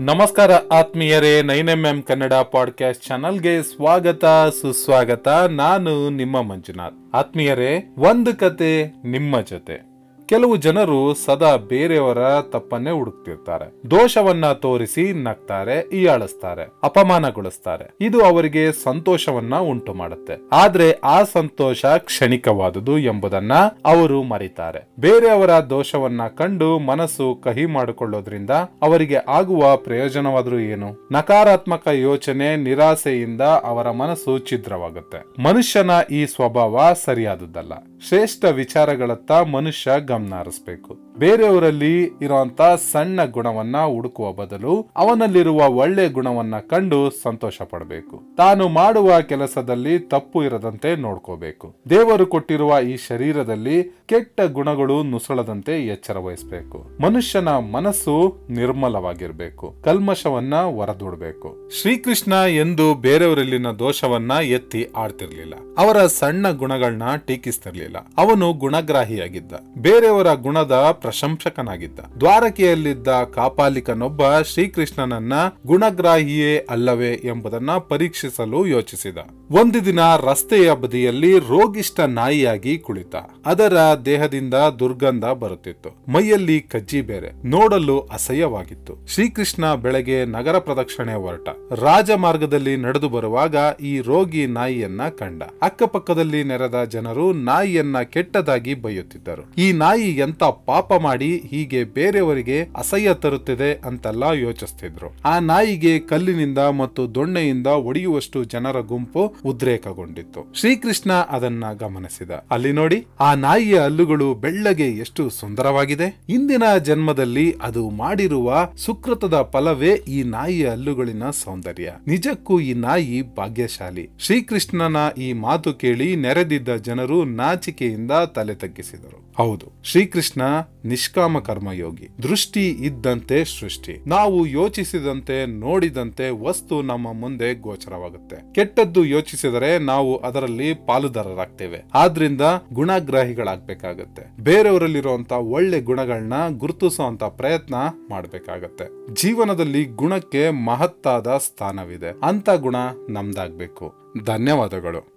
ನಮಸ್ಕಾರ ಆತ್ಮೀಯರೇ nine M M Kannada podcast ಚಾನಲ್ಗೆ ಸ್ವಾಗತ, ಸುಸ್ವಾಗತ. ನಾನು ನಿಮ್ಮ ಮಂಜುನಾಥ್. ಆತ್ಮೀಯರೇ, ಒಂದು ಕತೆ ನಿಮ್ಮ ಜೊತೆ. ಕೆಲವು ಜನರು ಸದಾ ಬೇರೆಯವರ ತಪ್ಪನ್ನೇ ಹುಡುಕ್ತಿರ್ತಾರೆ. ದೋಷವನ್ನ ತೋರಿಸಿ ನಗ್ತಾರೆ, ಈಯಾಳಿಸ್ತಾರೆ, ಅಪಮಾನಗೊಳಿಸ್ತಾರೆ. ಇದು ಅವರಿಗೆ ಸಂತೋಷವನ್ನ ಉಂಟು ಮಾಡುತ್ತೆ ಆದ್ರೆ ಆ ಸಂತೋಷ ಕ್ಷಣಿಕವಾದುದು ಎಂಬುದನ್ನ ಅವರು ಮರಿತಾರೆ. ಬೇರೆಯವರ ದೋಷವನ್ನ ಕಂಡು ಮನಸ್ಸು ಕಹಿ ಮಾಡಿಕೊಳ್ಳೋದ್ರಿಂದ ಅವರಿಗೆ ಆಗುವ ಪ್ರಯೋಜನವಾದ್ರೂ ಏನು? ನಕಾರಾತ್ಮಕ ಯೋಚನೆ, ನಿರಾಸೆಯಿಂದ ಅವರ ಮನಸ್ಸು ಛಿದ್ರವಾಗುತ್ತೆ. ಮನುಷ್ಯನ ಈ ಸ್ವಭಾವ ಸರಿಯಾದದ್ದಲ್ಲ. ಶ್ರೇಷ್ಠ ವಿಚಾರಗಳತ್ತ ಮನುಷ್ಯ ಗಮನ ಹರಿಸ್ಬೇಕು. ಬೇರೆಯವರಲ್ಲಿ ಇರುವಂತ ಸಣ್ಣ ಗುಣವನ್ನ ಹುಡುಕುವ ಬದಲು ಅವನಲ್ಲಿರುವ ಒಳ್ಳೆ ಗುಣವನ್ನ ಕಂಡು ಸಂತೋಷ ಪಡಬೇಕು. ತಾನು ಮಾಡುವ ಕೆಲಸದಲ್ಲಿ ತಪ್ಪು ಇರದಂತೆ ನೋಡ್ಕೋಬೇಕು. ದೇವರು ಕೊಟ್ಟಿರುವ ಈ ಶರೀರದಲ್ಲಿ ಕೆಟ್ಟ ಗುಣಗಳು ನುಸುಳದಂತೆ ಎಚ್ಚರ ವಹಿಸಬೇಕು. ಮನುಷ್ಯನ ಮನಸ್ಸು ನಿರ್ಮಲವಾಗಿರ್ಬೇಕು. ಕಲ್ಮಶವನ್ನ ಹೊರದೂಡಬೇಕು ಶ್ರೀಕೃಷ್ಣ ಎಂದು ಬೇರೆಯವರಲ್ಲಿನ ದೋಷವನ್ನ ಎತ್ತಿ ಆಡ್ತಿರ್ಲಿಲ್ಲ. ಅವರ ಸಣ್ಣ ಗುಣಗಳನ್ನ ಟೀಕಿಸ್ತಿರ್ಲಿಲ್ಲ. ಅವನು ಗುಣಗ್ರಾಹಿಯಾಗಿದ್ದ. ಬೇರೆಯವರ ಗುಣದ ಪ್ರಶಂಸಕನಾಗಿದ್ದ. ದ್ವಾರಕೆಯಲ್ಲಿದ್ದ ಕಾಪಾಲಿಕನೊಬ್ಬ ಶ್ರೀಕೃಷ್ಣನನ್ನ ಗುಣಗ್ರಾಹಿಯೇ ಅಲ್ಲವೇ ಎಂಬುದನ್ನ ಪರೀಕ್ಷಿಸಲು ಯೋಚಿಸಿದ. ಒಂದು ದಿನ ರಸ್ತೆಯ ಬದಿಯಲ್ಲಿ ರೋಗಿಷ್ಠ ನಾಯಿಯಾಗಿ ಕುಳಿತ. ಅದರ ದೇಹದಿಂದ ದುರ್ಗಂಧ ಬರುತ್ತಿತ್ತು. ಮೈಯಲ್ಲಿ ಕಜ್ಜಿ ಬೇರೆ. ನೋಡಲು ಅಸಹ್ಯವಾಗಿತ್ತು. ಶ್ರೀಕೃಷ್ಣ ಬೆಳಗ್ಗೆ ನಗರ ಪ್ರದಕ್ಷಿಣೆ ಹೊರಟ. ರಾಜಮಾರ್ಗದಲ್ಲಿ ನಡೆದು ಬರುವಾಗ ಈ ರೋಗಿ ನಾಯಿಯನ್ನ ಕಂಡ. ಅಕ್ಕಪಕ್ಕದಲ್ಲಿ ನೆರೆದ ಜನರು ನಾಯಿಯನ್ನ ಕೆಟ್ಟದಾಗಿ ಬೈಯುತ್ತಿದ್ದರು ಈ ನಾಯಿ ಎಂತ ಪಾಪ ಮಾಡಿ ಹೀಗೆ ಬೇರೆಯವರಿಗೆ ಅಸಹ್ಯ ತರುತ್ತಿದೆ ಅಂತೆಲ್ಲ ಯೋಚಿಸ್ತಿದ್ರು. ಆ ನಾಯಿಗೆ ಕಲ್ಲಿನಿಂದ ಮತ್ತು ದೊಣ್ಣೆಯಿಂದ ಒಡೆಯುವಷ್ಟು ಜನರ ಗುಂಪು ಉದ್ರೇಕಗೊಂಡಿತ್ತು. ಶ್ರೀಕೃಷ್ಣ ಅದನ್ನ ಗಮನಿಸಿದ. ಅಲ್ಲಿ ನೋಡಿ, ಆ ನಾಯಿಯ ಹಲ್ಲುಗಳು ಬೆಳ್ಳಗೆ ಎಷ್ಟು ಸುಂದರವಾಗಿದೆ. ಇಂದಿನ ಜನ್ಮದಲ್ಲಿ ಅದು ಮಾಡಿರುವ ಸುಕೃತದ ಫಲವೇ ಈ ನಾಯಿಯ ಹಲ್ಲುಗಳಿನ ಸೌಂದರ್ಯ. ನಿಜಕ್ಕೂ ಈ ನಾಯಿ ಭಾಗ್ಯಶಾಲಿ. ಶ್ರೀಕೃಷ್ಣನ ಈ ಮಾತು ಕೇಳಿ ನೆರೆದಿದ್ದ ಜನರು ನಾಚಿಕೆಯಿಂದ ತಲೆ ತಗ್ಗಿಸಿದರು. ಹೌದು, ಶ್ರೀಕೃಷ್ಣ ನಿಷ್ಕಾಮ ಕರ್ಮಯೋಗಿ. ದೃಷ್ಟಿ ಇದ್ದಂತೆ ಸೃಷ್ಟಿ. ನಾವು ಯೋಚಿಸಿದಂತೆ, ನೋಡಿದಂತೆ ವಸ್ತು ನಮ್ಮ ಮುಂದೆ ಗೋಚರವಾಗುತ್ತೆ. ಕೆಟ್ಟದ್ದು ಯೋಚಿಸಿದರೆ ನಾವು ಅದರಲ್ಲಿ ಪಾಲುದಾರರಾಗ್ತೇವೆ. ಆದ್ರಿಂದ ಗುಣಗ್ರಾಹಿಗಳಾಗಬೇಕಾಗತ್ತೆ. ಬೇರೆಯವರಲ್ಲಿರುವಂತ ಒಳ್ಳೆ ಗುಣಗಳನ್ನ ಗುರುತಿಸುವಂತ ಪ್ರಯತ್ನ ಮಾಡಬೇಕಾಗತ್ತೆ. ಜೀವನದಲ್ಲಿ ಗುಣಕ್ಕೆ ಮಹತ್ತಾದ ಸ್ಥಾನವಿದೆ. ಅಂತ ಗುಣ ನಮ್ದಾಗ್ಬೇಕು. ಧನ್ಯವಾದಗಳು.